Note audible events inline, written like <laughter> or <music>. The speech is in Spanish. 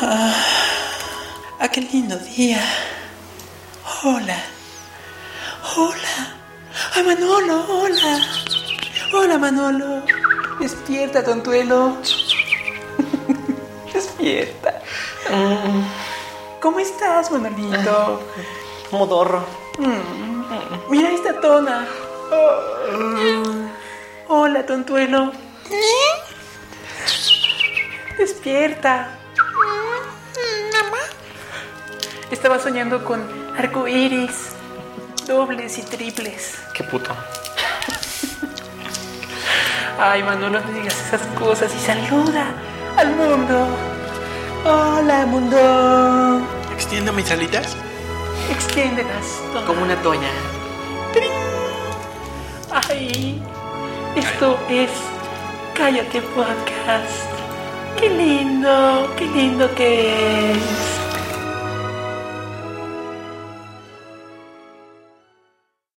Ah, qué lindo día. Hola. Hola. Ay, Manolo, hola. Hola, Manolo. Despierta, tontuelo. <laughs> Despierta. ¿Cómo estás, Manolito? <laughs> Modorro. Mira esta tona. Hola, tontuelo. Despierta. Estaba soñando con arcoíris, dobles y triples. Qué puto. Ay, Manolo, no digas esas cosas y saluda al mundo. Hola, mundo. ¿Extiendo mis alitas? Extiéndelas. Como una toña. Ay, esto es Cállate Podcast. Qué lindo, qué lindo que es.